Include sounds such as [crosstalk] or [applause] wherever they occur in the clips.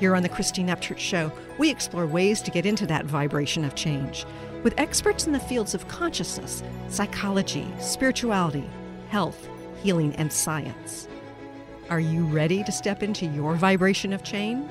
Here on the Christine Upchurch Show, we explore ways to get into that vibration of change with experts in the fields of consciousness, psychology, spirituality, health, healing, and science. Are you ready to step into your vibration of change?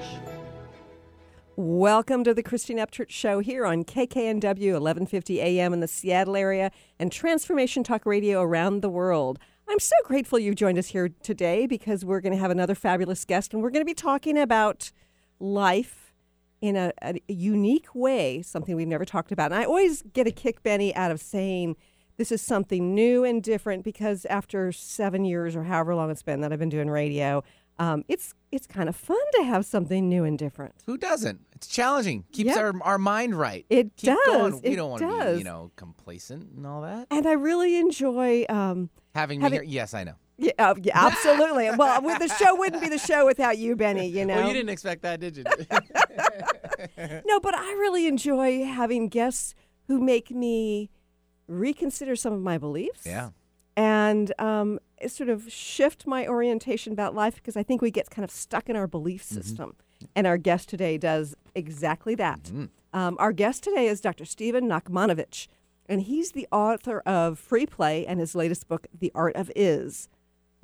Welcome to the Christine Upchurch Show here on KKNW 1150 AM in the Seattle area and Transformation Talk Radio around the world. I'm so grateful you joined us here today because we're going to have another fabulous guest and we're going to be talking about life in a, a unique way, something we've never talked about. And I always get a kick, Benny, out of saying this is something new and different because after seven years or however long it's been that I've been doing radio, um, it's it's kind of fun to have something new and different. Who doesn't? It's challenging. Keeps Yep. our, our mind right. It Keep does. Going. We It don't want to be, you know, complacent and all that. And I really enjoy. Um, Having, Having- me here. Yes, I know. Yeah, uh, yeah, absolutely. well, with the show wouldn't be the show without you, Benny. You know. Well, you didn't expect that, did you? [laughs] No, but I really enjoy having guests who make me reconsider some of my beliefs. yeah. and um, sort of shift my orientation about life because I think we get kind of stuck in our belief Mm-hmm. system. And our guest today does exactly that. Mm-hmm. Um, our guest today is Dr. Stephen Nachmanovitch, and he's the author of Free Play and his latest book, The Art of Is.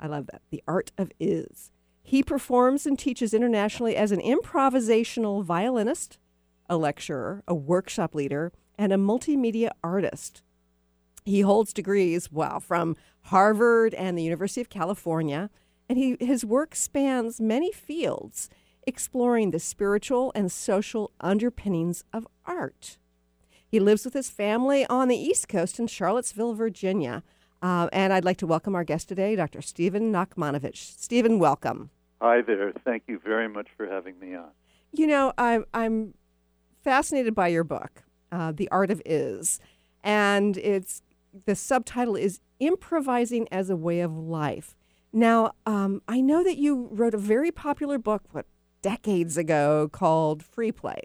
I love that. The Art of Is. He performs and teaches internationally as an improvisational violinist, a lecturer, a workshop leader, and a multimedia artist. He holds degrees, wow, from Harvard and the University of California, and he, his work spans many fields, exploring the spiritual and social underpinnings of art. He lives with his family on the East Coast in Charlottesville, Virginia. Uh, and I'd like to welcome our guest today, Dr. Stephen Nachmanovitch. Stephen, welcome. Hi there. Thank you very much for having me on. You know, I'm, I'm fascinated by your book, uh, The Art of Is. And it's the subtitle is Improvising as a Way of Life. Now, um, I know that you wrote a very popular book, what, decades ago called Free Play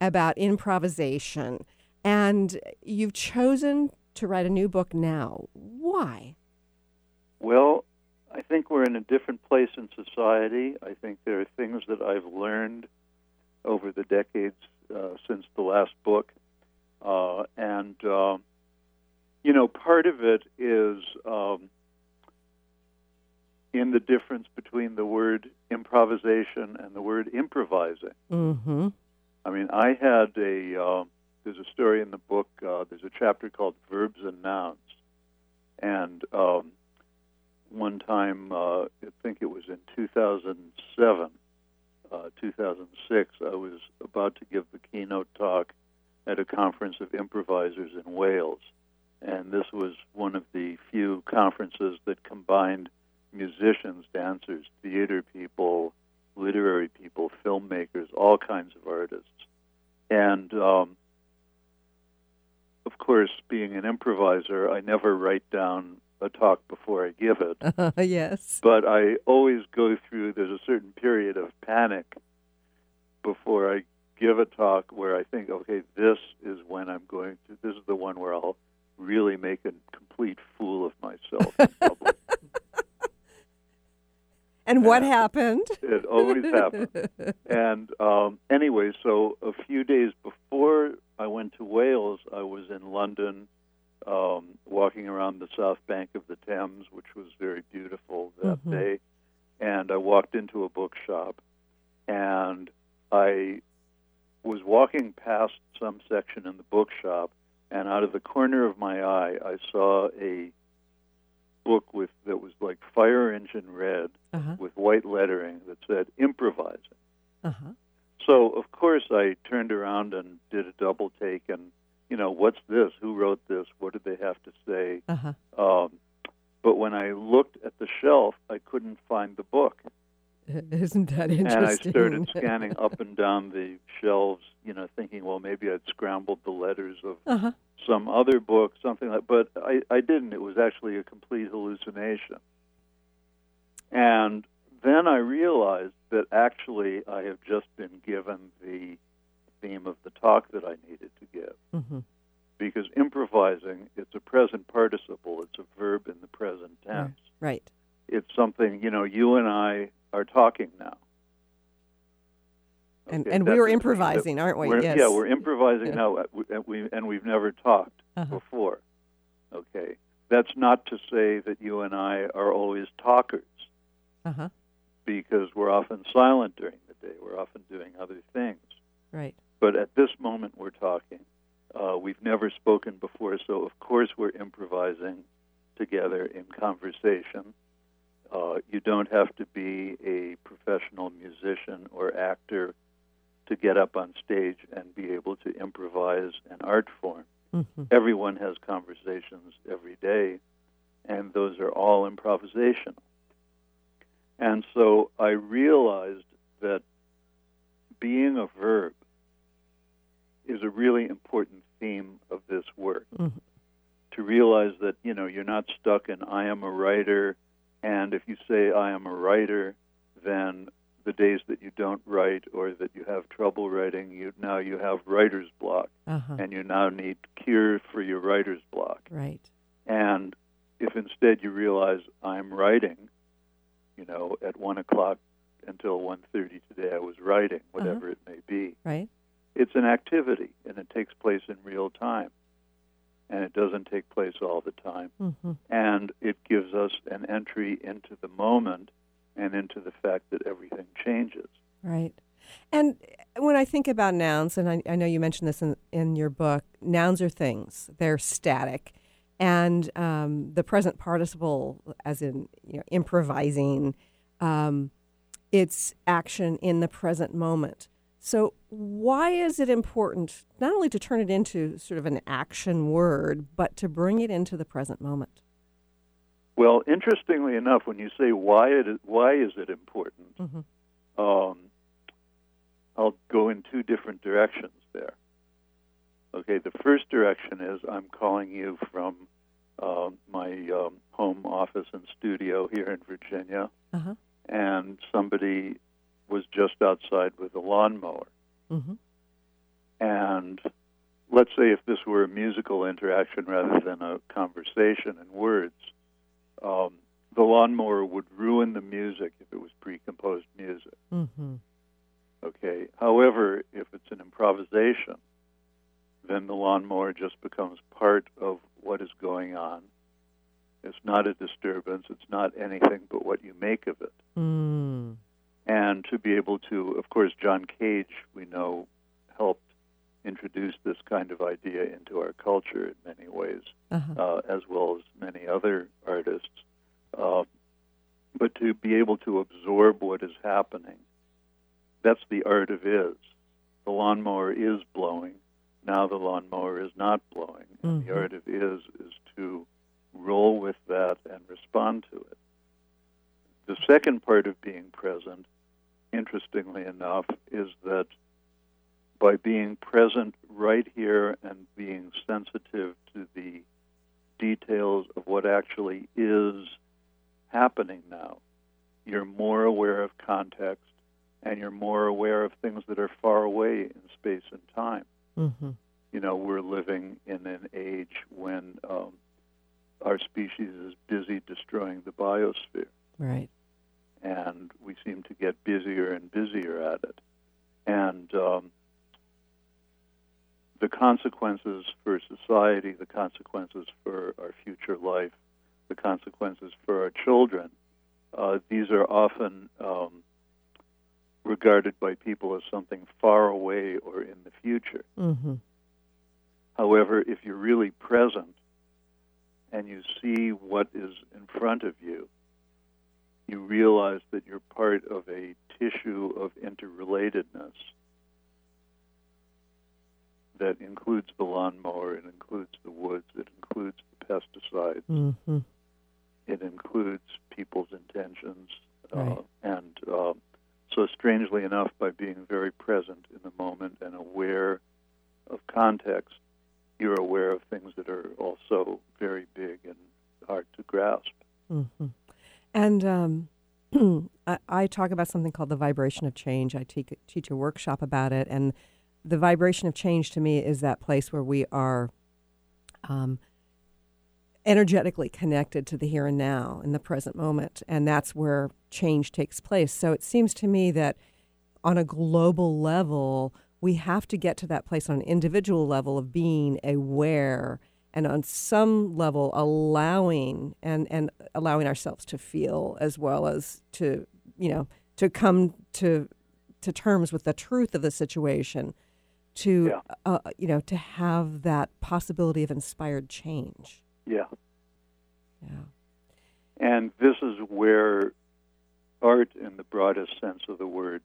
about improvisation. And you've chosen to write a new book now. Why? Well, I think we're in a different place in society. I think there are things that I've learned over the decades uh, since the last book. Uh, and, uh, you know, part of it is um, in the difference between the word improvisation and the word improvising. Mm-hmm. I mean, I had a uh, there's a story in the book. Uh, there's a chapter called Verbs and Nouns, and um, one time, uh, I think it was in 2007, uh, 2006, I was about to give the keynote talk at a conference of improvisers in Wales, and this was one of the few conferences that combined musicians, dancers, theater people, literary people, filmmakers, all kinds of artists. And um, of course, being an improviser, I never write down a talk before I give it, [laughs] yes. but I always go through, there's a certain period of panic before I give a talk where I think, okay, this is when I'm going to, this is the one where I'll really make a complete fool of myself in public. [laughs] And what happened? It always happens. [laughs] And um, anyway, so a few days before I went to Wales, I was in London, um, walking around the south bank of the Thames, which was very beautiful that Mhm. day. And I walked into a bookshop, and I was walking past some section in the bookshop, and out of the corner of my eye, I saw a book with that was like fire engine red Uh-huh. with white lettering that said improvising. Uh-huh. So of course I turned around and did a double take and you know what's this? Who wrote this? What did they have to say? Uh-huh. Um, but when I looked at the shelf, I couldn't find the book. [laughs] Isn't that interesting? and I started [laughs] scanning up and down the shelves, you know, thinking, well, maybe I'd scrambled the letters of uh-huh. some other book, something like. But I, I didn't. It was actually a complete hallucination. And then I realized that actually I have just been given the theme of the talk that I needed to give. Mm-hmm. Because improvising, it's a present participle. It's a verb in the present tense. Right. It's something you know. You and I are talking now. And Okay, and we were improvising, aren't we? we're- yes. Yeah, we're improvising Yeah. now, uh, and we and we've never talked Uh-huh. before. Okay, that's not to say that you and I are always talkers, Uh-huh. Because we're often silent during the day. We're often doing other things. Right. But at this moment, we're talking. Uh, we've never spoken before, so of course we're improvising together in conversation. Uh, you don't have to be a professional musician or actor to get up on stage and be able to improvise an art form. Mm-hmm. Everyone has conversations every day, and those are all improvisational. And so I realized that being a verb is a really important theme of this work. Mhm. To realize that, you know, you're not stuck in I am a writer, and if you say I am a writer, then the days that you don't write or that you have trouble writing, you now you have writer's block Uh-huh. and you now need cure for your writer's block. Right. And if instead you realize I'm writing, you know, at one o'clock until one thirty today I was writing, whatever it may be. Right. It's an activity and it takes place in real time. And it doesn't take place all the time. Mm-hmm. And it gives us an entry into the moment and into the fact that everything changes. Right. And when I think about nouns, and I, I know you mentioned this in, in your book, nouns are things, they're static. And um, the present participle, as in you know, improvising, um, it's action in the present moment. So, why is it important not only to turn it into sort of an action word, but to bring it into the present moment? Well, interestingly enough, when you say why it is, why is it important, Mhm. um, I'll go in two different directions. Okay, the first direction is I'm calling you from uh, my um, home office and studio here in Virginia, Uh-huh. and somebody was just outside with a lawnmower. Mm-hmm. And let's say if this were a musical interaction rather than a conversation in words, um, the lawnmower would ruin the music if it was pre-composed music. Mm-hmm. Okay. However, if it's an improvisation, then the lawnmower just becomes part of what is going on. It's not a disturbance. It's not anything but what you make of it. Mm. And to be able to, of course, John Cage, we know, helped introduce this kind of idea into our culture in many ways, Uh-huh. uh, as well as many other artists. Uh, but to be able to absorb what is happening, that's the art of is. The lawnmower is blowing. Now the lawnmower is not blowing. Mhm. the art of is is to roll with that and respond to it. The second part of being present, interestingly enough, is that by being present right here and being sensitive to the details of what actually is happening now, you're more aware of context and you're more aware of things that are far away in space and time. Mm-hmm. You know, we're living in an age when um, our species is busy destroying the biosphere Right. and we seem to get busier and busier at it. And um, the consequences for society, the consequences for our future life, the consequences for our children, uh, these are often um, regarded by people as something far away or in the future. Mm-hmm. However, if you're really present and you see what is in front of you, you realize that you're part of a tissue of interrelatedness that includes the lawnmower, it includes the woods, it includes the pesticides, Mm-hmm. it includes people's intentions, Uh, and uh, so, strangely enough, by being very present in the moment and aware of context, you're aware of things that are also very big and hard to grasp. Mm-hmm. And um, [clears throat] I, I, talk about something called the vibration of change. I te- teach a workshop about it, and the vibration of change to me is that place where we are um, energetically connected to the here and now in the present moment, and that's where change takes place. So it seems to me that on a global level, we have to get to that place on an individual level of being aware and on some level allowing and, and allowing ourselves to feel as well as to you know to come to to terms with the truth of the situation to yeah. uh, you know to have that possibility of inspired change yeah yeah and this is where art in the broadest sense of the word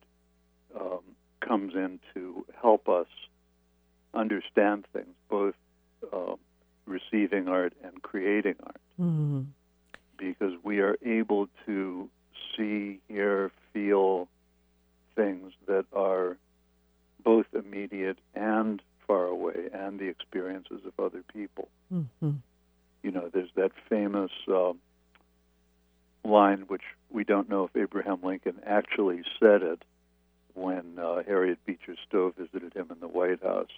um, comes in to help us understand things both um, receiving art and creating art mm-hmm. because we are able to see, hear, feel things that are both immediate and far away, and the experiences of other people. Mm-hmm. You know, there's that famous uh, line, which we don't know if Abraham Lincoln actually said it when uh, Harriet Beecher Stowe visited him in the White House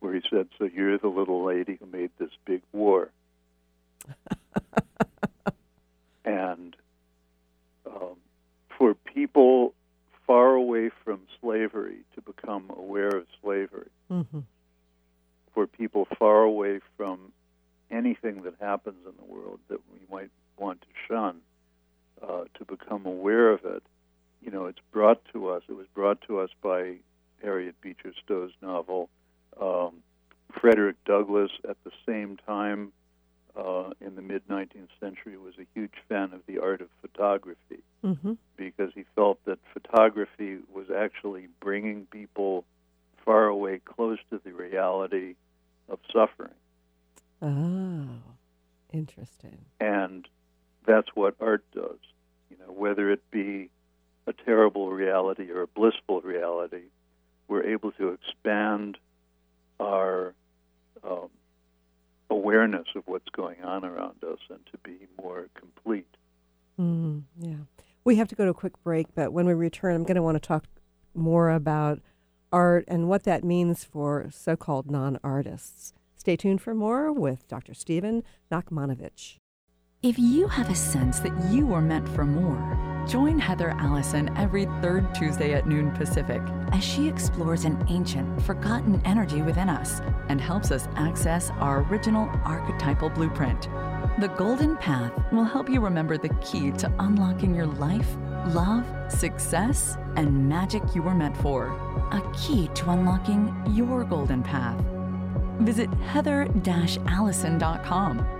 where he said, So you're the little lady who made this big war. [laughs] and um, for people far away from slavery to become aware of slavery, mm-hmm. for people far away from anything that happens in the world that we might want to shun, uh, to become aware of it, you know, it's brought to us. It was brought to us by Harriet Beecher Stowe's novel um, Frederick Douglass, at the same time, uh, in the mid 19th century, was a huge fan of the art of photography mm-hmm. because he felt that photography was actually bringing people far away close to the reality of suffering. Oh, interesting. And that's what art does. You know, whether it be a terrible reality or a blissful reality, we're able to expand our um, awareness of what's going on around us and to be more complete. Mm, yeah. We have to go to a quick break, but when we return, I'm going to want to talk more about art and what that means for so called non artists. Stay tuned for more with Dr. Stephen Nachmanovitch. If you have a sense that you are meant for more, join Heather Allison every third Tuesday at noon Pacific as she explores an ancient, forgotten energy within us and helps us access our original archetypal blueprint. The Golden Path will help you remember the key to unlocking your life, love, success, and magic you were meant for. A key to unlocking your golden path. Visit heather-allison.com.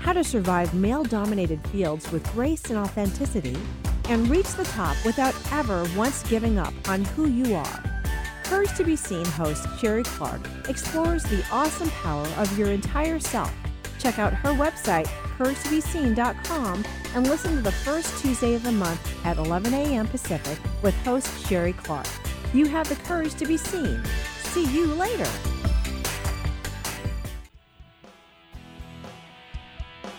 how to survive male dominated fields with grace and authenticity, and reach the top without ever once giving up on who you are. Courage to Be Seen host Sherry Clark explores the awesome power of your entire self. Check out her website, couragetobeseen.com, and listen to the first Tuesday of the month at 11 a.m. Pacific with host Sherry Clark. You have the courage to be seen. See you later.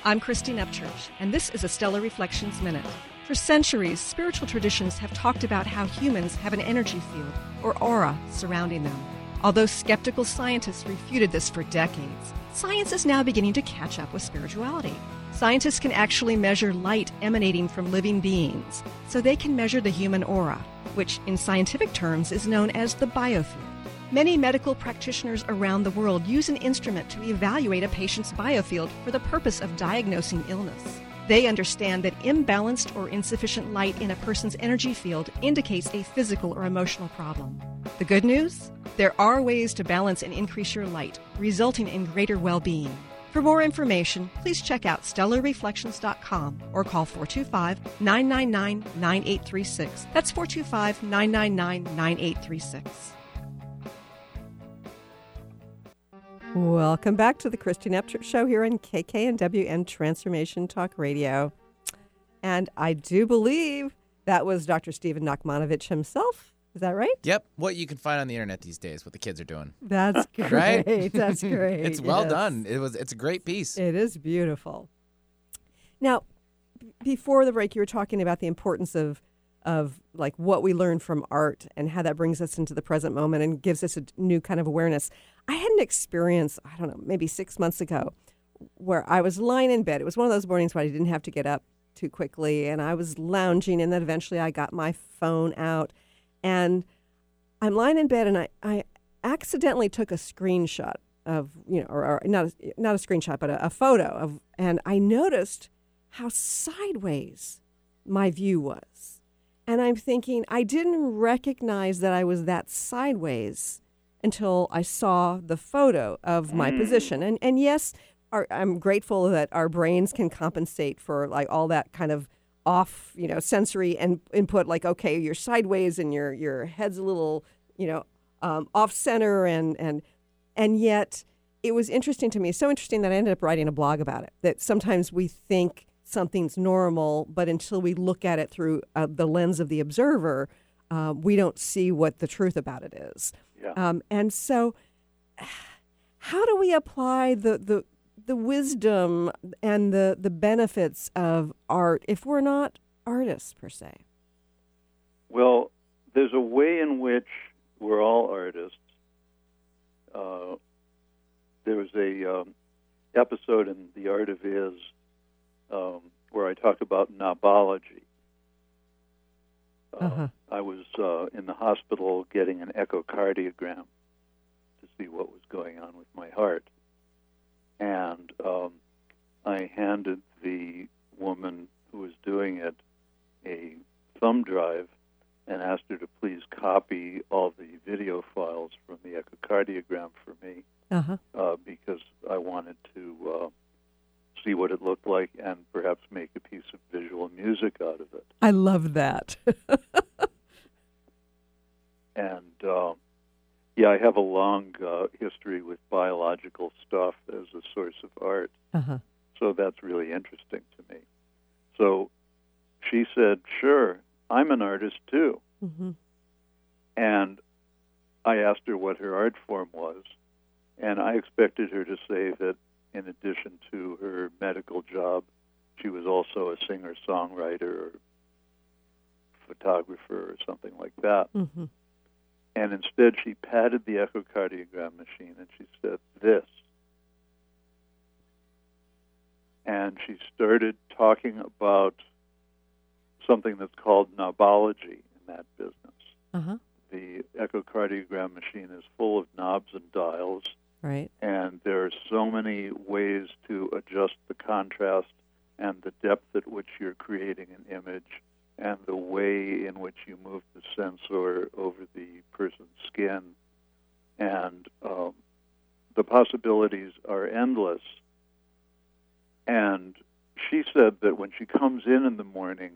I'm Christine Upchurch, and this is a Stellar Reflections Minute. For centuries, spiritual traditions have talked about how humans have an energy field, or aura, surrounding them. Although skeptical scientists refuted this for decades, science is now beginning to catch up with spirituality. Scientists can actually measure light emanating from living beings, so they can measure the human aura, which in scientific terms is known as the biofield. Many medical practitioners around the world use an instrument to evaluate a patient's biofield for the purpose of diagnosing illness. They understand that imbalanced or insufficient light in a person's energy field indicates a physical or emotional problem. The good news? There are ways to balance and increase your light, resulting in greater well being. For more information, please check out stellarreflections.com or call 425 999 9836. That's 425 999 9836. Welcome back to the Christine Upchurch Show here on KKNW and Transformation Talk Radio. And I do believe that was Dr. Stephen Nachmanovitch himself. Is that right? Yep. What you can find on the internet these days, what the kids are doing. That's [laughs] great. Right? That's [laughs] great. it's well yes. done. It was. It's a great piece. It is beautiful. Now, b- before the break, you were talking about the importance of of like what we learn from art and how that brings us into the present moment and gives us a new kind of awareness. I had an experience, I don't know, maybe six months ago, where I was lying in bed. It was one of those mornings where I didn't have to get up too quickly, and I was lounging, and then eventually I got my phone out, and I'm lying in bed, and I, I accidentally took a screenshot of you know, or, or not a, not a screenshot, but a, a photo of, and I noticed how sideways my view was. And I'm thinking, I didn't recognize that I was that sideways until I saw the photo of my position. And and yes, our, I'm grateful that our brains can compensate for like all that kind of off, you know, sensory and input. Like, okay, you're sideways and your your head's a little, you know, um, off center, and and and yet it was interesting to me. So interesting that I ended up writing a blog about it. That sometimes we think something's normal, but until we look at it through uh, the lens of the observer, uh, we don't see what the truth about it is. Yeah. Um, and so, how do we apply the, the the wisdom and the the benefits of art if we're not artists per se? Well, there's a way in which we're all artists. Uh, there was a um, episode in The Art of Is um, where I talk about knobology. Uh, Uh-huh. I was uh, in the hospital getting an echocardiogram to see what was going on with my heart, and um, I handed the woman who was doing it a thumb drive and asked her to please copy all the video files from the echocardiogram for me Uh huh. uh, because I wanted uh, see what it looked like and perhaps make a piece of visual music out of it. I love that. [laughs] And uh, yeah, I have a long uh, history with biological stuff as a source of art, uh huh. so that's really interesting to me. So she said, "Sure, I'm an artist too." hmm And I asked her what her art form was, and I expected her to say that in addition to her medical job, she was also a singer songwriter or photographer or something like that. hmm And instead, she patted the echocardiogram machine and she said, This. And she started talking about something that's called knobology in that business. Uh huh. The echocardiogram machine is full of knobs and dials, Right. and there are so many ways to adjust the contrast and the depth at which you're creating an image and the way in which you move the sensor over the person's skin. And um, the possibilities are endless. And she said that when she comes in in the morning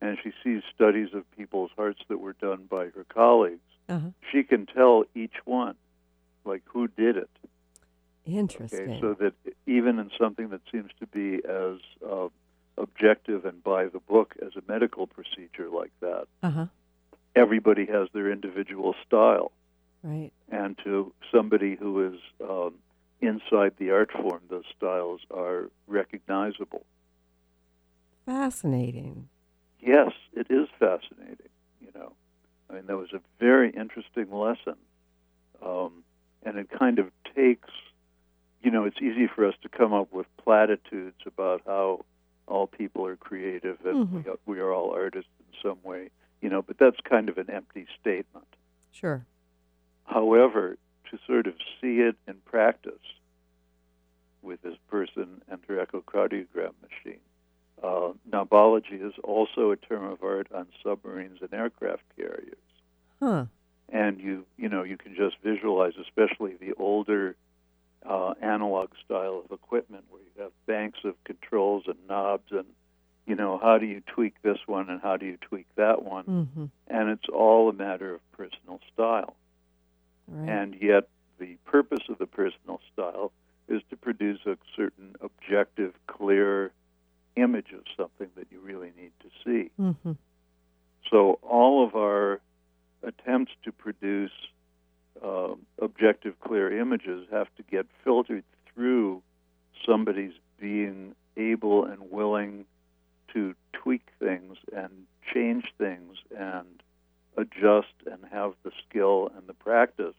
and she sees studies of people's hearts that were done by her colleagues, Uh-huh. she can tell each one, like who did it. Interesting. Okay, so that even in something that seems to be as uh, objective and by the book as a medical procedure like that, uh-huh. everybody has their individual style. Right. And to somebody who is um, inside the art form, those styles are recognizable. Fascinating. Yes, it is fascinating. You know, I mean, that was a very interesting lesson, um, and it kind of takes. You know, it's easy for us to come up with platitudes about how all people are creative and Mhm. we, are, we are all artists in some way. You know, but that's kind of an empty statement. Sure. However, to sort of see it in practice with this person and her echocardiogram machine. Uh, knobology is also a term of art on submarines and aircraft carriers. Huh. And you, you know, you can just visualize, especially the older uh, analog style of equipment where you have banks of controls and knobs and, you know, how do you tweak this one and how do you tweak that one? Mm-hmm. And it's all a matter of personal style. Right. And yet, the purpose of the personal style is to produce a certain objective, clear image of something that you really need to see. mm-hmm. So, all of our attempts to produce um objective, clear images have to get filtered through somebody's being able and willing to tweak things and change things and adjust and have the skill and the practice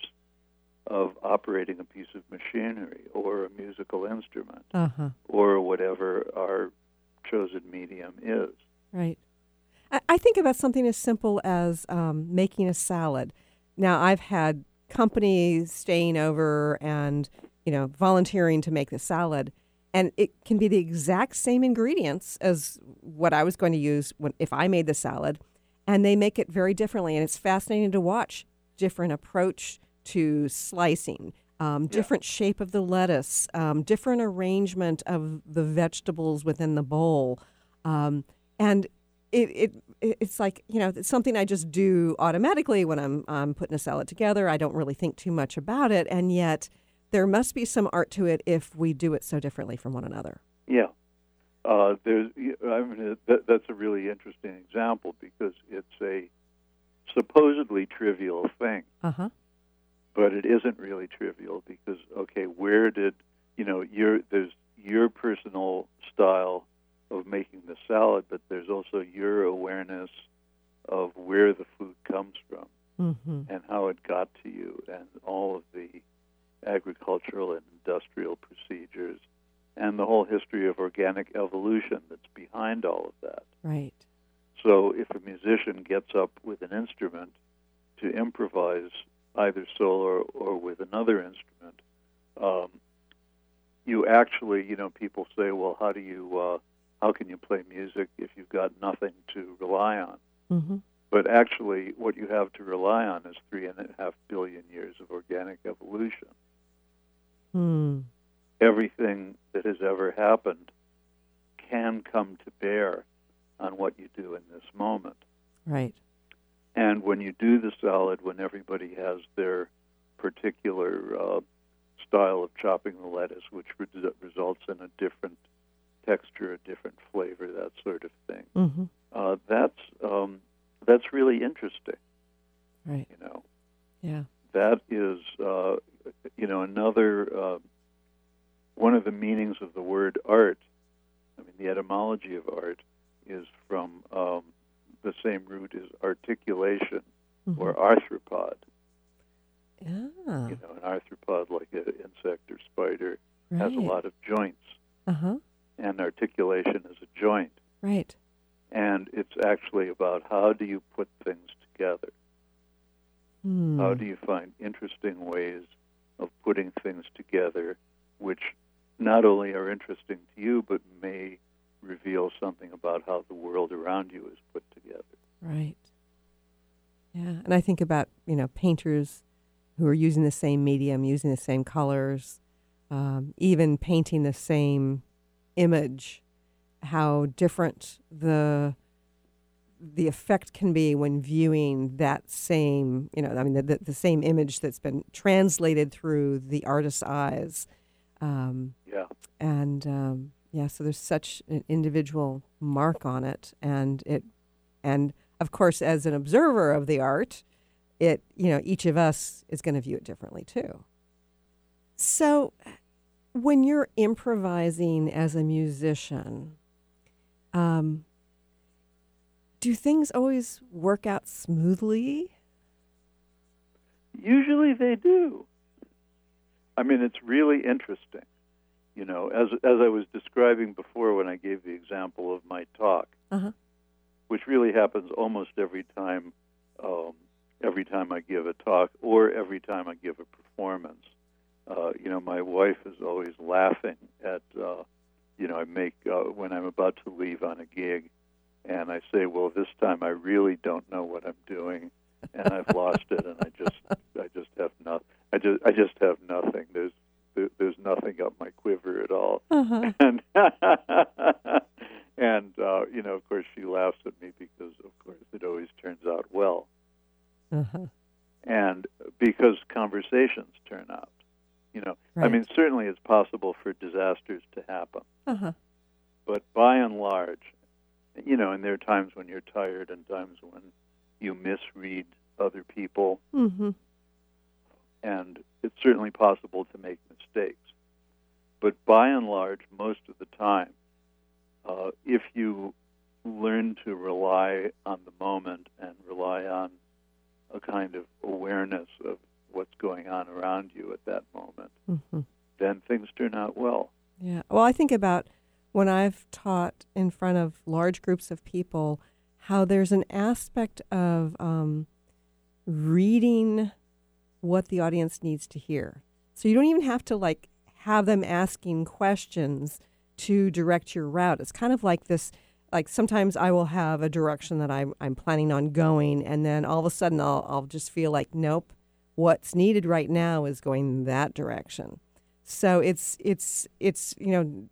of operating a piece of machinery or a musical instrument Uh-huh. or whatever our chosen medium is. Right. I, I think about something as simple as um, making a salad. Now, I've had companies staying over and, you know, volunteering to make the salad, and it can be the exact same ingredients as what I was going to use when, if I made the salad, and they make it very differently. And it's fascinating to watch different approach to slicing, um, different shape of the lettuce, um, different arrangement of the vegetables within the bowl. Um, and it, it it- it's like you know it's something I just do automatically when I'm I'm putting a salad together. I don't really think too much about it, and yet there must be some art to it if we do it so differently from one another. Yeah. Uh, there's, I mean, that, that's a really interesting example because it's a supposedly trivial thing, Uh huh. but it isn't really trivial because okay, where did you know your there's your personal style of making the salad, but there's also your awareness of where the food comes from Mm-hmm. and how it got to you and all of the agricultural and industrial procedures and the whole history of organic evolution that's behind all of that. Right. So if a musician gets up with an instrument to improvise either solo or with another instrument, um, you actually, you know, people say, well, how do you, uh, how can you play music if you've got nothing to rely on? Mm-hmm. But actually, what you have to rely on is three and a half billion years of organic evolution. Hmm. Everything that has ever happened can come to bear on what you do in this moment. Right. And when you do the salad, when everybody has their particular uh, style of chopping the lettuce, which res- results in a different texture, a different flavor, that sort of thing, Mm-hmm. uh, that's um, that's really interesting. Right. You know. Yeah. that is, uh, you know, another uh, one of the meanings of the word art. I mean, the etymology of art is from um, the same root as articulation Mm-hmm. or arthropod. Yeah. You know, an arthropod, like an insect or spider, right. has a lot of joints, Uh huh. And articulation is a joint. Right. And it's actually about how do you put things together. Hmm. How do you find interesting ways of putting things together, which not only are interesting to you, but may reveal something about how the world around you is put together? Right. Yeah, and I think about you know painters who are using the same medium, using the same colors, um, even painting the same image, how different the the effect can be when viewing that same, you know, I mean, the, the, the same image that's been translated through the artist's eyes. Um, Yeah. and um, yeah, so there's such an individual mark on it, and it, and of course, as an observer of the art, it, you know, each of us is going to view it differently too. So, when you're improvising as a musician, um, do things always work out smoothly? Usually they do. I mean, it's really interesting. You know, as as I was describing before when I gave the example of my talk, Uh-huh. which really happens almost every time, um, every time I give a talk or every time I give a performance. Uh, you know, my wife is always laughing at, uh, you know, I make uh, when I'm about to leave on a gig, and I say, well, this time I really don't know what I'm doing, and I've [laughs] lost it, and I just, I just have nothing. I just, I just have nothing. There's, there, there's nothing up my quiver at all, Uh-huh. [laughs] and, [laughs] and uh, you know, of course, she laughs at me because, of course, it always turns out well, Uh-huh. and because conversations turn out. You know, I mean, certainly it's possible for disasters to happen Uh-huh. but by and large, you know, and there are times when you're tired and times when you misread other people, Mm-hmm. and it's certainly possible to make mistakes. But by and large, most of the time, uh, if you learn to rely on the moment and rely on a kind of awareness of what's going on around you at that moment, Mm-hmm. then things turn out well. Yeah. Well, I think about when I've taught in front of large groups of people how there's an aspect of um, reading what the audience needs to hear. So you don't even have to like have them asking questions to direct your route. It's kind of like this. Like sometimes I will have a direction that I'm I'm planning on going, and then all of a sudden I'll I'll just feel like nope, what's needed right now is going that direction. So it's it's it's you know,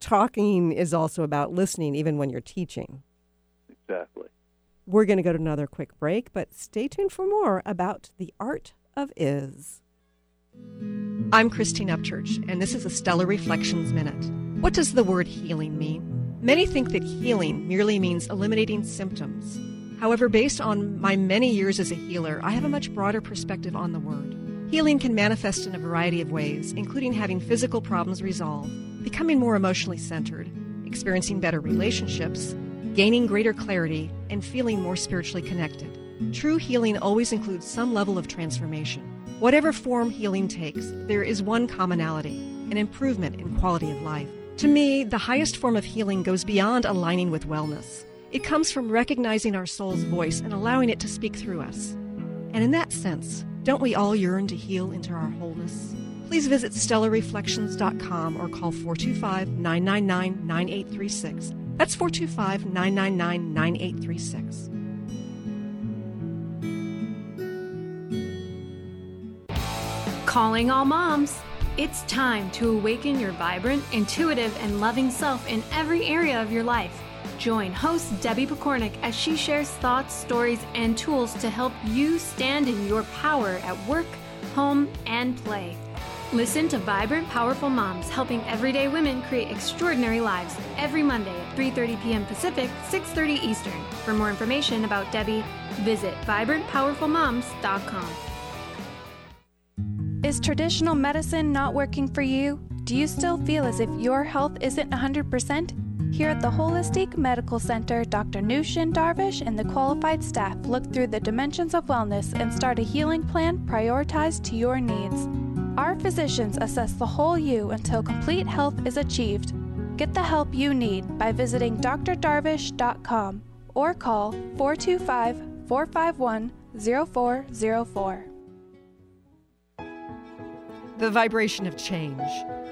talking is also about listening, even when you're teaching. Exactly. We're going to go to another quick break, but stay tuned for more about the art of is. I'm Christine Upchurch, and this is a Stellar Reflections Minute. What does the word healing mean? Many think that healing merely means eliminating symptoms. However, based on my many years as a healer, I have a much broader perspective on the word. Healing can manifest in a variety of ways, including having physical problems resolved, becoming more emotionally centered, experiencing better relationships, gaining greater clarity, and feeling more spiritually connected. True healing always includes some level of transformation. Whatever form healing takes, there is one commonality an improvement in quality of life. To me, the highest form of healing goes beyond aligning with wellness. It comes from recognizing our soul's voice and allowing it to speak through us. And in that sense, don't we all yearn to heal into our wholeness? Please visit stellarreflections.com or call 425 999 9836. That's 425 999 9836. Calling all moms. It's time to awaken your vibrant, intuitive, and loving self in every area of your life. Join host Debbie Pokornik as she shares thoughts, stories, and tools to help you stand in your power at work, home, and play. Listen to Vibrant Powerful Moms helping everyday women create extraordinary lives every Monday at 3:30 p.m. Pacific, 6:30 Eastern. For more information about Debbie, visit vibrantpowerfulmoms.com. Is traditional medicine not working for you? Do you still feel as if your health isn't 100%? Here at the Holistic Medical Center, Dr. Nushin Darvish and the qualified staff look through the dimensions of wellness and start a healing plan prioritized to your needs. Our physicians assess the whole you until complete health is achieved. Get the help you need by visiting drdarvish.com or call 425 451 0404. The vibration of change,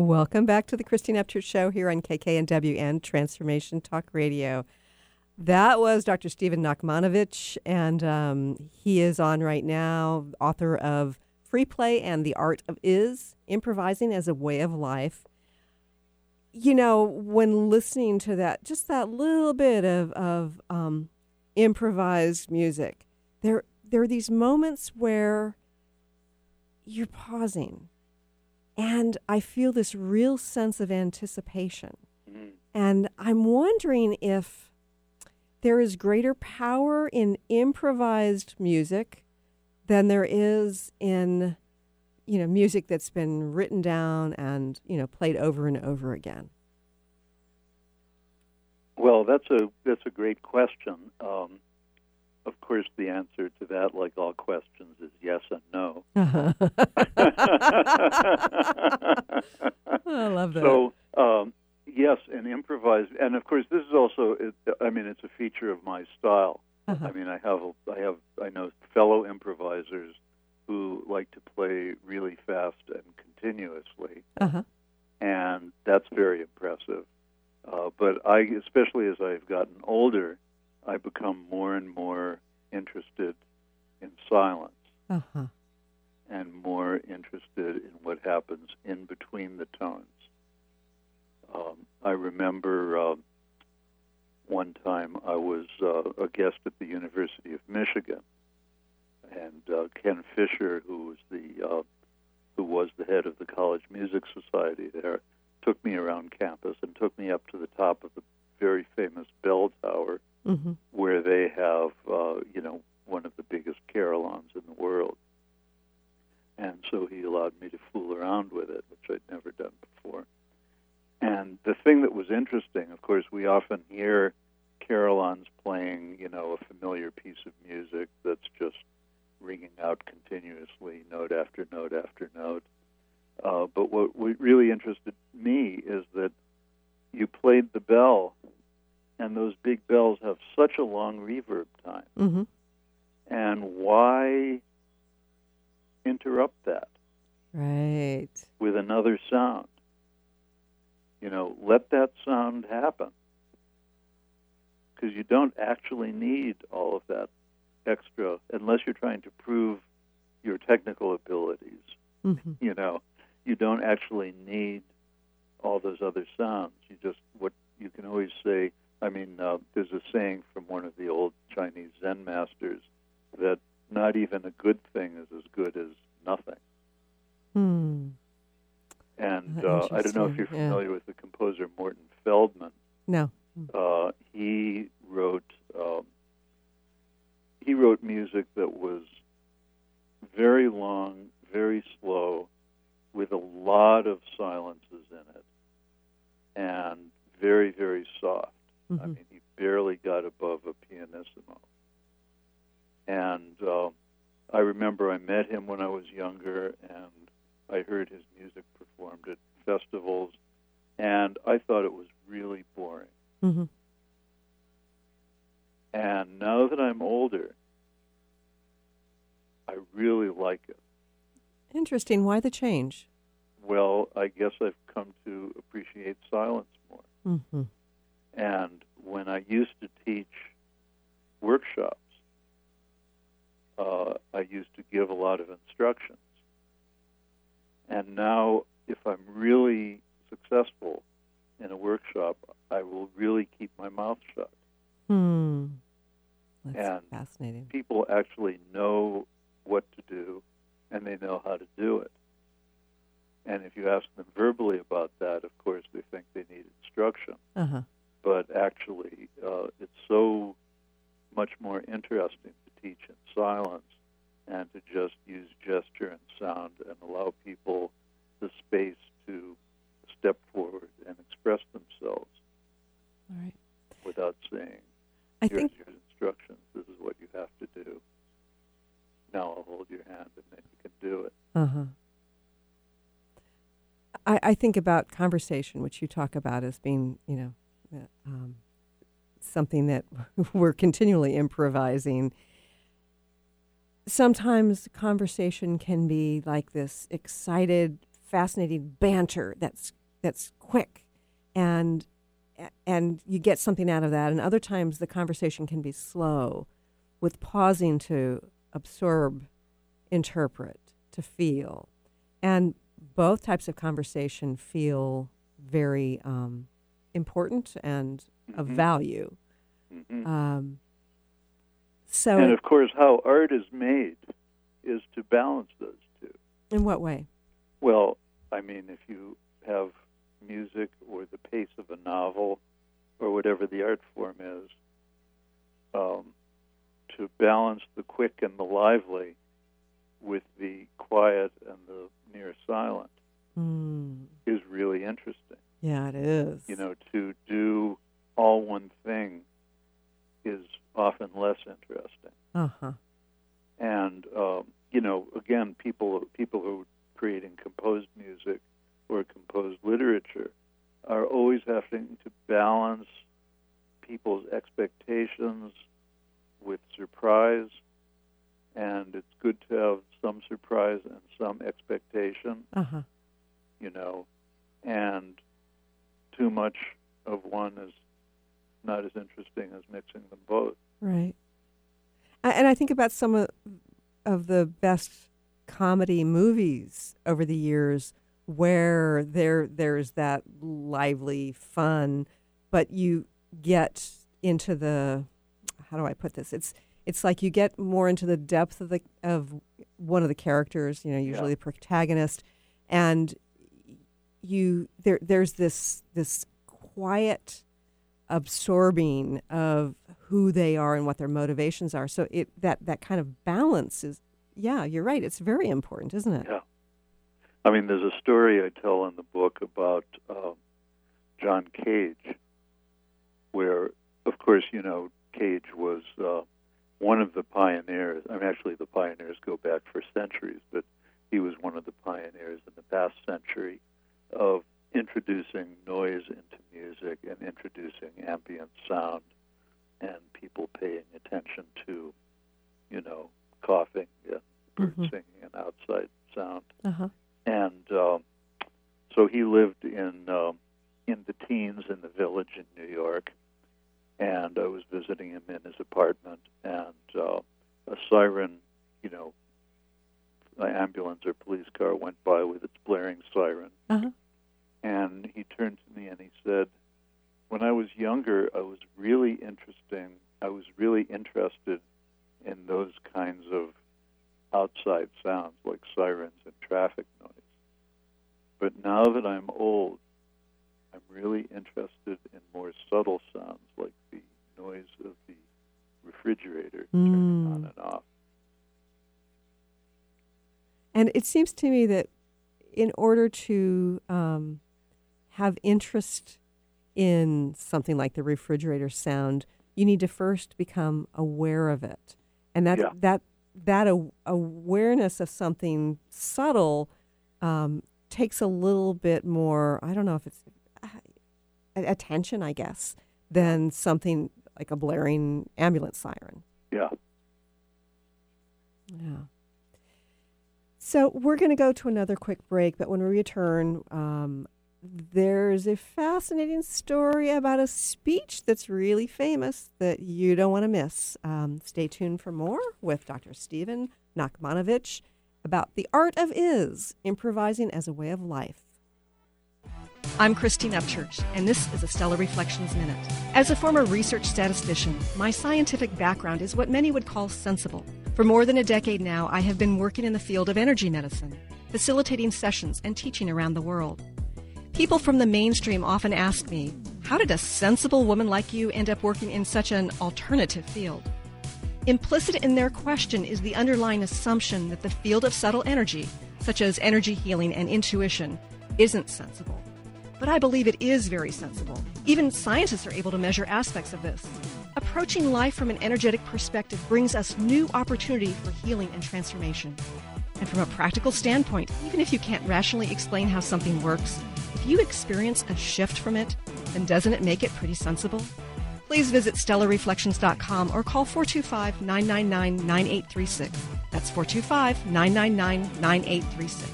Welcome back to the Christine Upchurch Show here on KKNW and Transformation Talk Radio. That was Dr. Stephen Nachmanovitch, and um, he is on right now, author of Free Play and the Art of Is Improvising as a Way of Life. You know, when listening to that, just that little bit of, of um, improvised music, there, there are these moments where you're pausing. And I feel this real sense of anticipation. And I'm wondering if there is greater power in improvised music than there is in you know music that's been written down and you know played over and over again Well, that's a that's a great question. Um, of course, the answer to that, like all questions, is yes and no. [laughs] I love that. So, um, yes, and improvise, and of course, this is also. I mean, it's a feature of my style. Uh-huh. I mean, I have, I have, I know fellow improvisers who like to play really fast and continuously, uh-huh. and that's very impressive. Uh, but I, especially as I've gotten older, I become more and more interested in silence Uh-huh. and more interested in what happens in between the tones. Um, I remember uh, one time I was uh, a guest at the University of Michigan, and uh, Ken Fisher, who was the uh, who was the head of the College Music Society there, took me around campus and took me up to the top of the very famous bell tower Mm-hmm. where they have, uh, you know, one of the biggest carillons in the world. And so he allowed me to fool around with it, which I'd never done before. And the thing that was interesting, of course, we often hear carillons playing, you know, a familiar piece of music that's just ringing out continuously, note after note after note. Uh, but what really interested me is that you played the bell and those big bells have such a long reverb time. Mm-hmm. And why interrupt that Right. with another sound? You know, let that sound happen. Because you don't actually need all of that extra unless you're trying to prove your technical abilities. Mm-hmm. You know, you don't actually need all those other sounds. You just, what you can always say, I mean, uh, there's a saying from one of the old Chinese Zen masters that not even a good thing is as good as nothing. Hmm. And Uh, I don't know if you're interesting, yeah. familiar with the composer Morton Feldman. No. Uh, he wrote um, he wrote music that was very long, very slow, with a lot of silences in it, and very, very soft. I Mhm. mean, he barely got above a pianissimo. And uh, I remember I met him when I was younger, and I heard his music performed at festivals, and I thought it was really boring. Mm-hmm. And now that I'm older, I really like it. Interesting. Why the change? Well, I guess I've come to appreciate silence more. Mm-hmm. And when I used to teach workshops, uh, I used to give a lot of instructions. And now, if I'm really successful in a workshop, I will really keep my mouth shut. Hmm. That's And fascinating. People actually know what to do, and they know how to do it. And if you ask them verbally about that, of course, they think they need instruction. Uh huh. But actually, uh, it's so much more interesting to teach in silence and to just use gesture and sound and allow people the space to step forward and express themselves All right. without saying, I here's think your instructions, this is what you have to do. Now I'll hold your hand and then you can do it. Uh huh. I, I think about conversation, which you talk about as being, you know, um, something that [laughs] we're continually improvising. Sometimes conversation can be like this excited, fascinating banter that's that's quick, and and you get something out of that. And other times the conversation can be slow, with pausing to absorb, interpret, to feel, and both types of conversation feel very um, important and of Mhm. value. hmm Um, so, and of course, how art is made is to balance those two. in what way? Well, I mean, if you have music or the pace of a novel or whatever the art form is, um, to balance the quick and the lively with the quiet and the near silent Mm, is really interesting. Yeah, it is. You know, to do all one thing is often less interesting. Uh huh. and um, you know, again, people people who are creating composed music or composed literature are always having to balance people's expectations with surprise, and it's good to have some surprise and some expectation, Uh huh. you know, and too much of one is not as interesting as mixing them both. Right. And I think about some of, of the best comedy movies over the years where there there's that lively fun, but you get into the how do I put this? It's it's like you get more into the depth of the of one of the characters, you know, usually Yeah. the protagonist, and you there there's this this quiet absorbing of who they are and what their motivations are. So it that that kind of balance is yeah, you're right. It's very important, isn't it? Yeah. I mean, there's a story I tell in the book about um, John Cage, where, of course, you know, Cage was uh, one of the pioneers. I mean, actually, the pioneers go back for centuries, but he was one of the pioneers in the past century of introducing noise into music and introducing ambient sound and people paying attention to, you know, coughing and bird Mhm. singing and outside sound Uh huh. and um, so he lived in um, in the teens in the village in New York, and I was visiting him in his apartment, and uh, a siren, you know, an ambulance or police car went by with its blaring siren, Uh huh. And he turned to me and he said, "When I was younger, I was really interesting. I was really interested in those kinds of outside sounds like sirens and traffic noise. But now that I'm old, I'm really interested in more subtle sounds like the noise of the refrigerator turning Mm. on and off. And it seems to me that in order to um, have interest in something like the refrigerator sound, you need to first become aware of it, and that Yeah. that that a- awareness of something subtle um, takes a little bit more. I don't know if it's uh, attention, I guess, than something like a blaring ambulance siren. Yeah. Yeah. So we're going to go to another quick break, but when we return, um, there's a fascinating story about a speech that's really famous that you don't want to miss. Um, stay tuned for more with Dr. Stephen Nachmanovitch about the art of is, improvising as a way of life. I'm Christine Upchurch, and this is a Stellar Reflections Minute. As a former research statistician, my scientific background is what many would call sensible. For more than a decade now, I have been working in the field of energy medicine, facilitating sessions and teaching around the world. People from the mainstream often ask me, How did a sensible woman like you end up working in such an alternative field? Implicit in their question is the underlying assumption that the field of subtle energy, such as energy healing and intuition, isn't sensible. But I believe it is very sensible. Even scientists are able to measure aspects of this. Approaching life from an energetic perspective brings us new opportunity for healing and transformation. And from a practical standpoint, even if you can't rationally explain how something works, if you experience a shift from it, then doesn't it make it pretty sensible? Please visit stellarreflections.com or call 425 999 9836. That's 425 999 9836.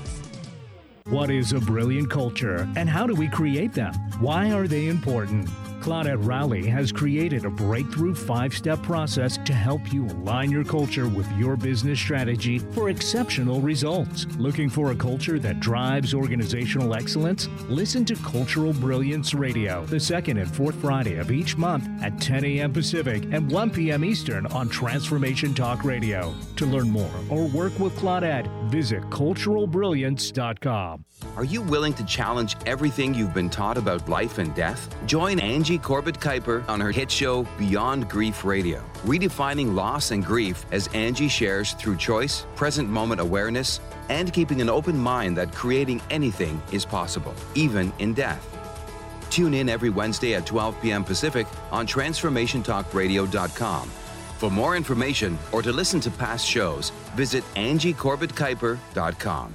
What is a brilliant culture and how do we create them? Why are they important? Claudette Rowley has created a breakthrough five step process to help you align your culture with your business strategy for exceptional results. Looking for a culture that drives organizational excellence? Listen to Cultural Brilliance Radio the second and fourth Friday of each month at 10 a.m. Pacific and 1 p.m. Eastern on Transformation Talk Radio. To learn more or work with Claudette, visit culturalbrilliance.com. Are you willing to challenge everything you've been taught about life and death? Join Angie Corbett Kuiper on her hit show Beyond Grief Radio, redefining loss and grief as Angie shares through choice, present moment awareness, and keeping an open mind that creating anything is possible, even in death. Tune in every Wednesday at 12 p.m. Pacific on TransformationTalkRadio.com. For more information or to listen to past shows, visit AngieCorbettKuiper.com.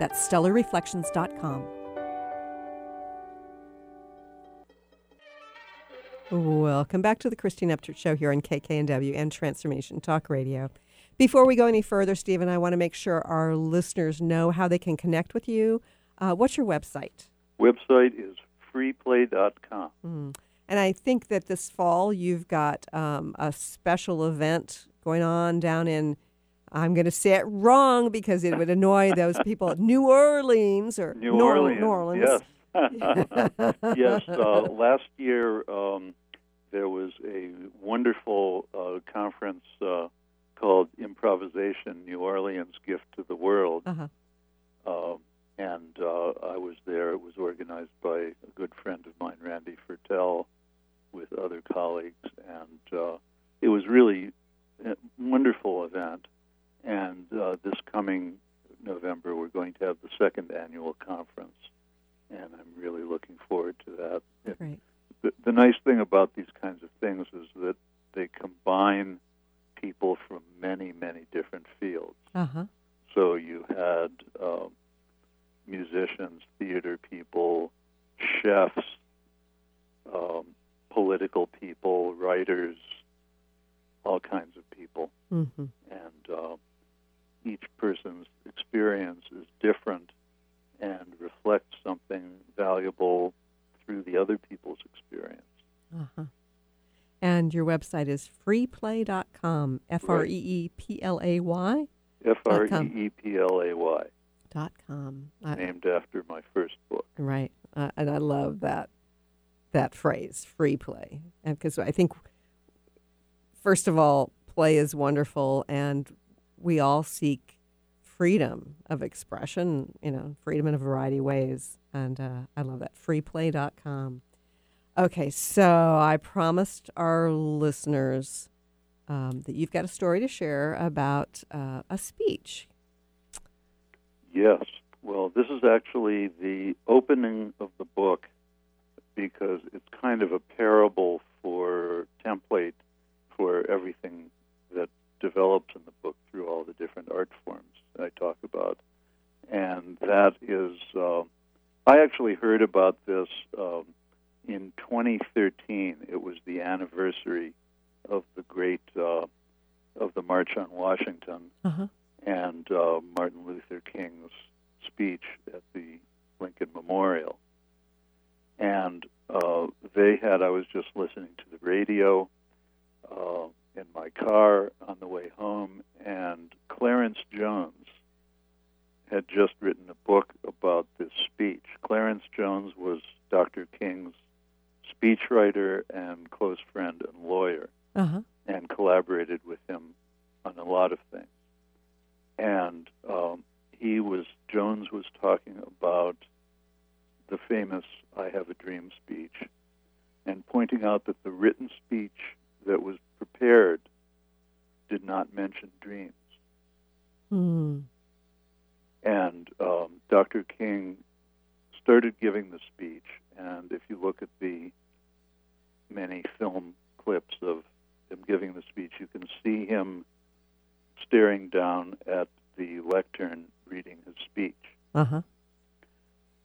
That's stellarreflections.com. Welcome back to the Christine Upchurch Show here on KKNW and Transformation Talk Radio. Before we go any further, Stephen, I want to make sure our listeners know how they can connect with you. Uh, what's your website? Website is freeplay.com. Mm. And I think that this fall you've got um, a special event going on down in, I'm going to say it wrong because it would annoy those people, New Orleans or New Nor- Orleans. New Orleans. Yes. [laughs] yes. Uh, last year um, there was a wonderful uh, conference uh, called Improvisation New Orleans Gift to the World. Uh-huh. Uh, and uh, I was there. It was organized by a good friend of mine, Randy Fertel, with other colleagues. And uh, it was really a wonderful event. And uh, this coming November, we're going to have the second annual conference and I'm really looking forward to that. Great. The, the nice thing about these kinds of things is that they combine people from many, many different fields. Uh-huh. So you had um, musicians, theater people, chefs, um, political people, writers, all kinds of people, Mm-hmm. and uh, each person's experience is different and reflects something valuable through the other people's experience. Uh-huh. And your website is freeplay.com, F R E E P L A Y F R E E P L A Y, dot com. I- named after my first book. Right, uh, and I love that that phrase, free play, because I think first of all, play is wonderful, and we all seek freedom of expression. You know, freedom in a variety of ways, and uh, I love that. Freeplay.com. Okay, so I promised our listeners um, that you've got a story to share about uh, a speech. Yes. Well, this is actually the opening of the book because it's kind of a parable for template for everything that develops in the book through all the different art forms that I talk about. And that is, uh, I actually heard about this um, in 2013. It was the anniversary of the great, uh, of the March on Washington Uh-huh. and uh, Martin Luther King's speech at the Lincoln Memorial. And uh, they had, I was just listening to the radio uh, in my car on the way home, and Clarence Jones had just written a book about this speech. Clarence Jones was Dr. King's speechwriter and close friend and lawyer Uh-huh. and collaborated with him on a lot of things. And um, he was Jones was talking about the famous "I Have a Dream" speech, and pointing out that the written speech that was prepared did not mention dreams. Hmm. And um, Dr. King started giving the speech, and if you look at the many film clips of him giving the speech, you can see him staring down at the lectern reading his speech. Uh-huh.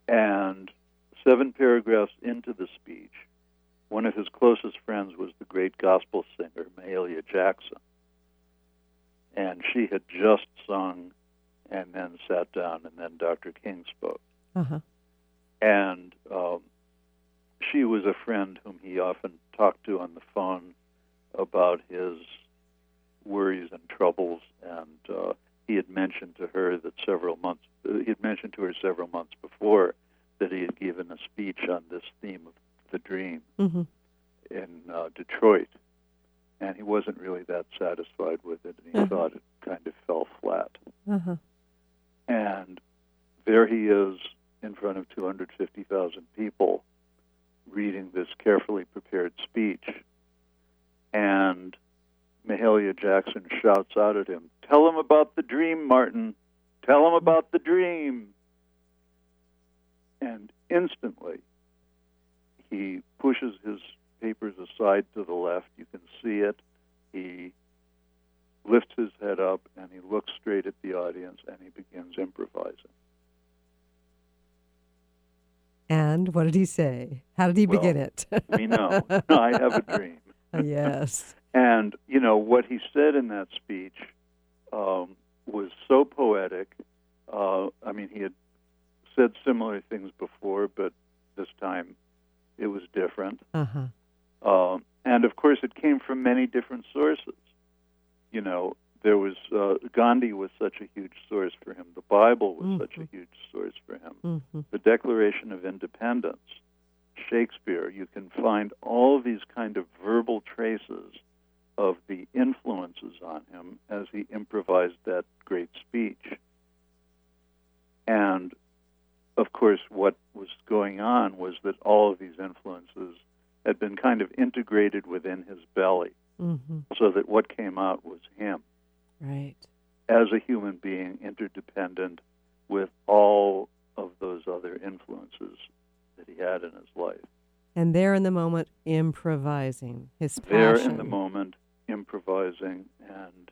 And seven paragraphs into the speech, one of his closest friends was the great gospel singer Mahalia Jackson. And she had just sung and then sat down, and then Dr. King spoke. Uh-huh. And um, she was a friend whom he often talked to on the phone about his worries and troubles. And uh, he had mentioned to her that several months, uh, he had mentioned to her several months before that he had given a speech on this theme of the dream Mm-hmm. in uh, Detroit. And he wasn't really that satisfied with it, and he Mhm. thought it kind of fell flat. Uh-huh. And there he is in front of 250,000 people reading this carefully prepared speech. And Mahalia Jackson shouts out at him, Tell him about the dream, Martin. Tell him about the dream. And instantly, he pushes his papers aside to the left. You can see it. He lifts his head up and he looks straight at the audience and he begins improvising. And what did he say? How did he Well, begin it? we know. [laughs] I have a dream. yes. And, you know, what he said in that speech um, was so poetic. Uh, I mean, he had said similar things before, but this time it was different. Uh-huh. Um, and of course, it came from many different sources. You know, there was uh, Gandhi was such a huge source for him. The Bible was such a huge source for him. Mm-hmm. The Declaration of Independence, Shakespeare. You can find all these kind of verbal traces of the influences on him as he improvised that great speech. And of course, what was going on was that all of these influences had been kind of integrated within his belly, Mm-hmm. so that what came out was him Right. as a human being, interdependent with all of those other influences that he had in his life. And there in the moment, improvising his passion. There in the moment, improvising and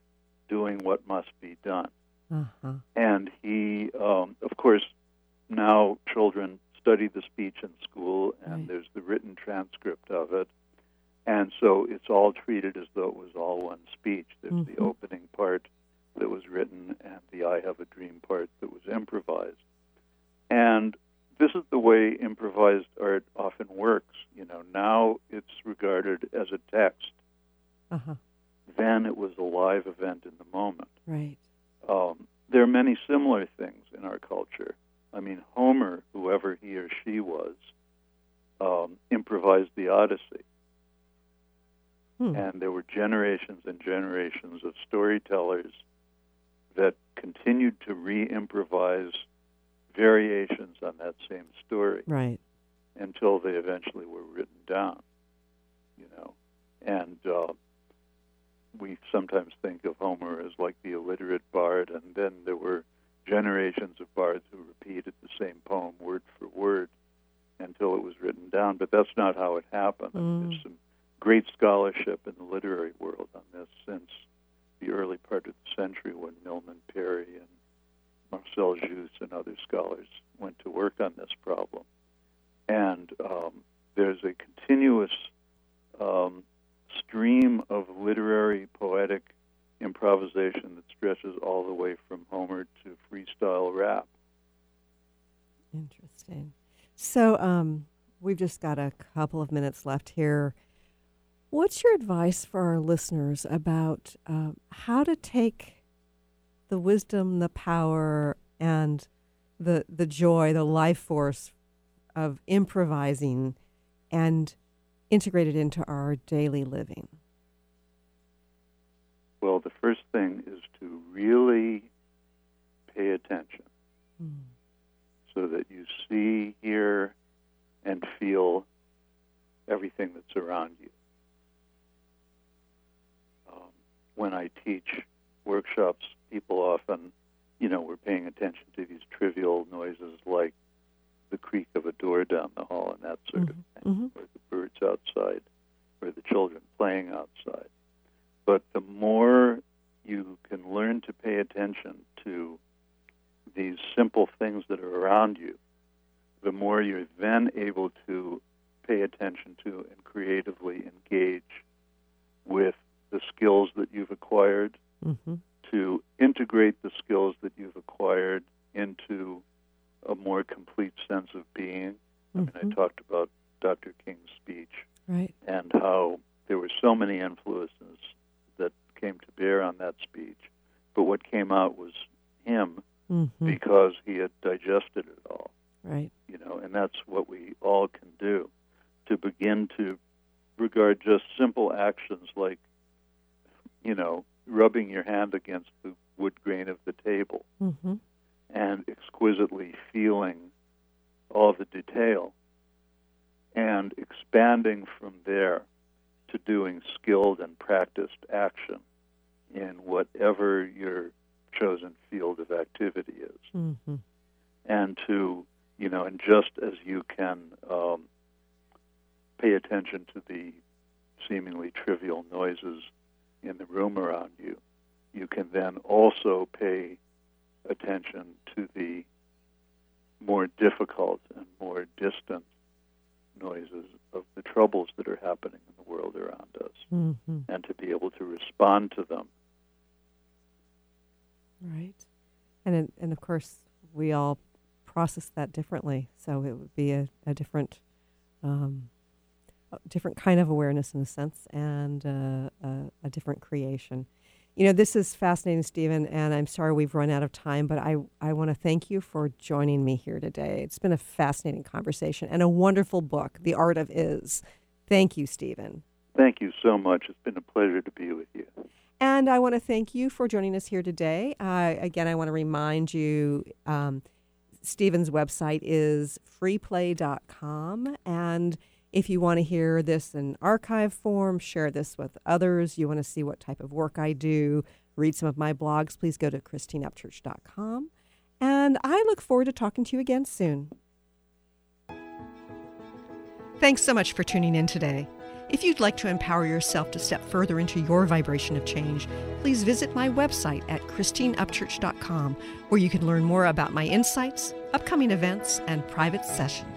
doing what must be done. Uh-huh. And he, um, of course, now children study the speech in school, and Right. there's the written transcript of it. And so it's all treated as though it was all one speech. There's the Mhm. opening part that was written and the I Have a Dream part that was improvised. And this is the way improvised art often works. You know, now it's regarded as a text. Uh-huh. Then it was a live event in the moment. Right. Um, there are many similar things in our culture. I mean, Homer, whoever he or she was, um, improvised the Odyssey. Hmm. And there were generations and generations of storytellers that continued to re improvise variations on that same story. Right. until they eventually were written down. You know, and uh, we sometimes think of Homer as like the illiterate bard, and then there were generations of bards who repeated the same poem word for word until it was written down. But that's not how it happened. Mm. There's some great scholarship in the literary world on this since the early part of the century when Milman Parry and Marcel Jousse and other scholars went to work on this problem. And um, there's a continuous um, stream of literary, poetic improvisation that stretches all the way from Homer to freestyle rap. Interesting. So, um, we've just got a couple of minutes left here. What's your advice for our listeners about uh, how to take the wisdom, the power, and the the joy, the life force of improvising, and integrate it into our daily living? Well, the first thing is to really pay attention Mm. so that you see, hear, and feel everything that's around you. Um, when I teach workshops, people often, you know, we're paying attention to these trivial noises like the creak of a door down the hall and that sort of thing, Mhm. or the birds outside, or the children playing outside. But the more you can learn to pay attention to these simple things that are around you, the more you're then able to pay attention to and creatively engage with the skills that you've acquired, Mm-hmm. to integrate the skills that you've acquired into a more complete sense of being. I mean. I talked about Dr. King's speech Right. and how there were so many influences that came to bear on that speech. But what came out was him Mm-hmm. because he had digested it all, Right. you know, and that's what we all can do to begin to regard just simple actions like, you know, rubbing your hand against the wood grain of the table Mm-hmm. and exquisitely feeling all the detail and expanding from there to doing skilled and practiced action in whatever your chosen field of activity is Mm-hmm. and to you know and just as you can um, pay attention to the seemingly trivial noises in the room around you you can then also pay attention to the more difficult and more distant noises of the troubles that are happening in the world around us Mm-hmm. and to be able to respond to them Right. And and of course we all process that differently. So it would be a, a different um, a different kind of awareness in a sense and uh, a, a different creation. You know, this is fascinating, Stephen, and I'm sorry we've run out of time, but I, I want to thank you for joining me here today. It's been a fascinating conversation and a wonderful book, The Art of Is. Thank you, Stephen. thank you so much it's been a pleasure to be with you And I want to thank you for joining us here today. Uh, again, I want to remind you um, Stephen's website is freeplay.com. And if you want to hear this in archive form, share this with others, you want to see what type of work I do, read some of my blogs, please go to christineupchurch.com. And I look forward to talking to you again soon. Thanks so much for tuning in today. If you'd like to empower yourself to step further into your vibration of change, please visit my website at christineupchurch.com, where you can learn more about my insights, upcoming events, and private sessions.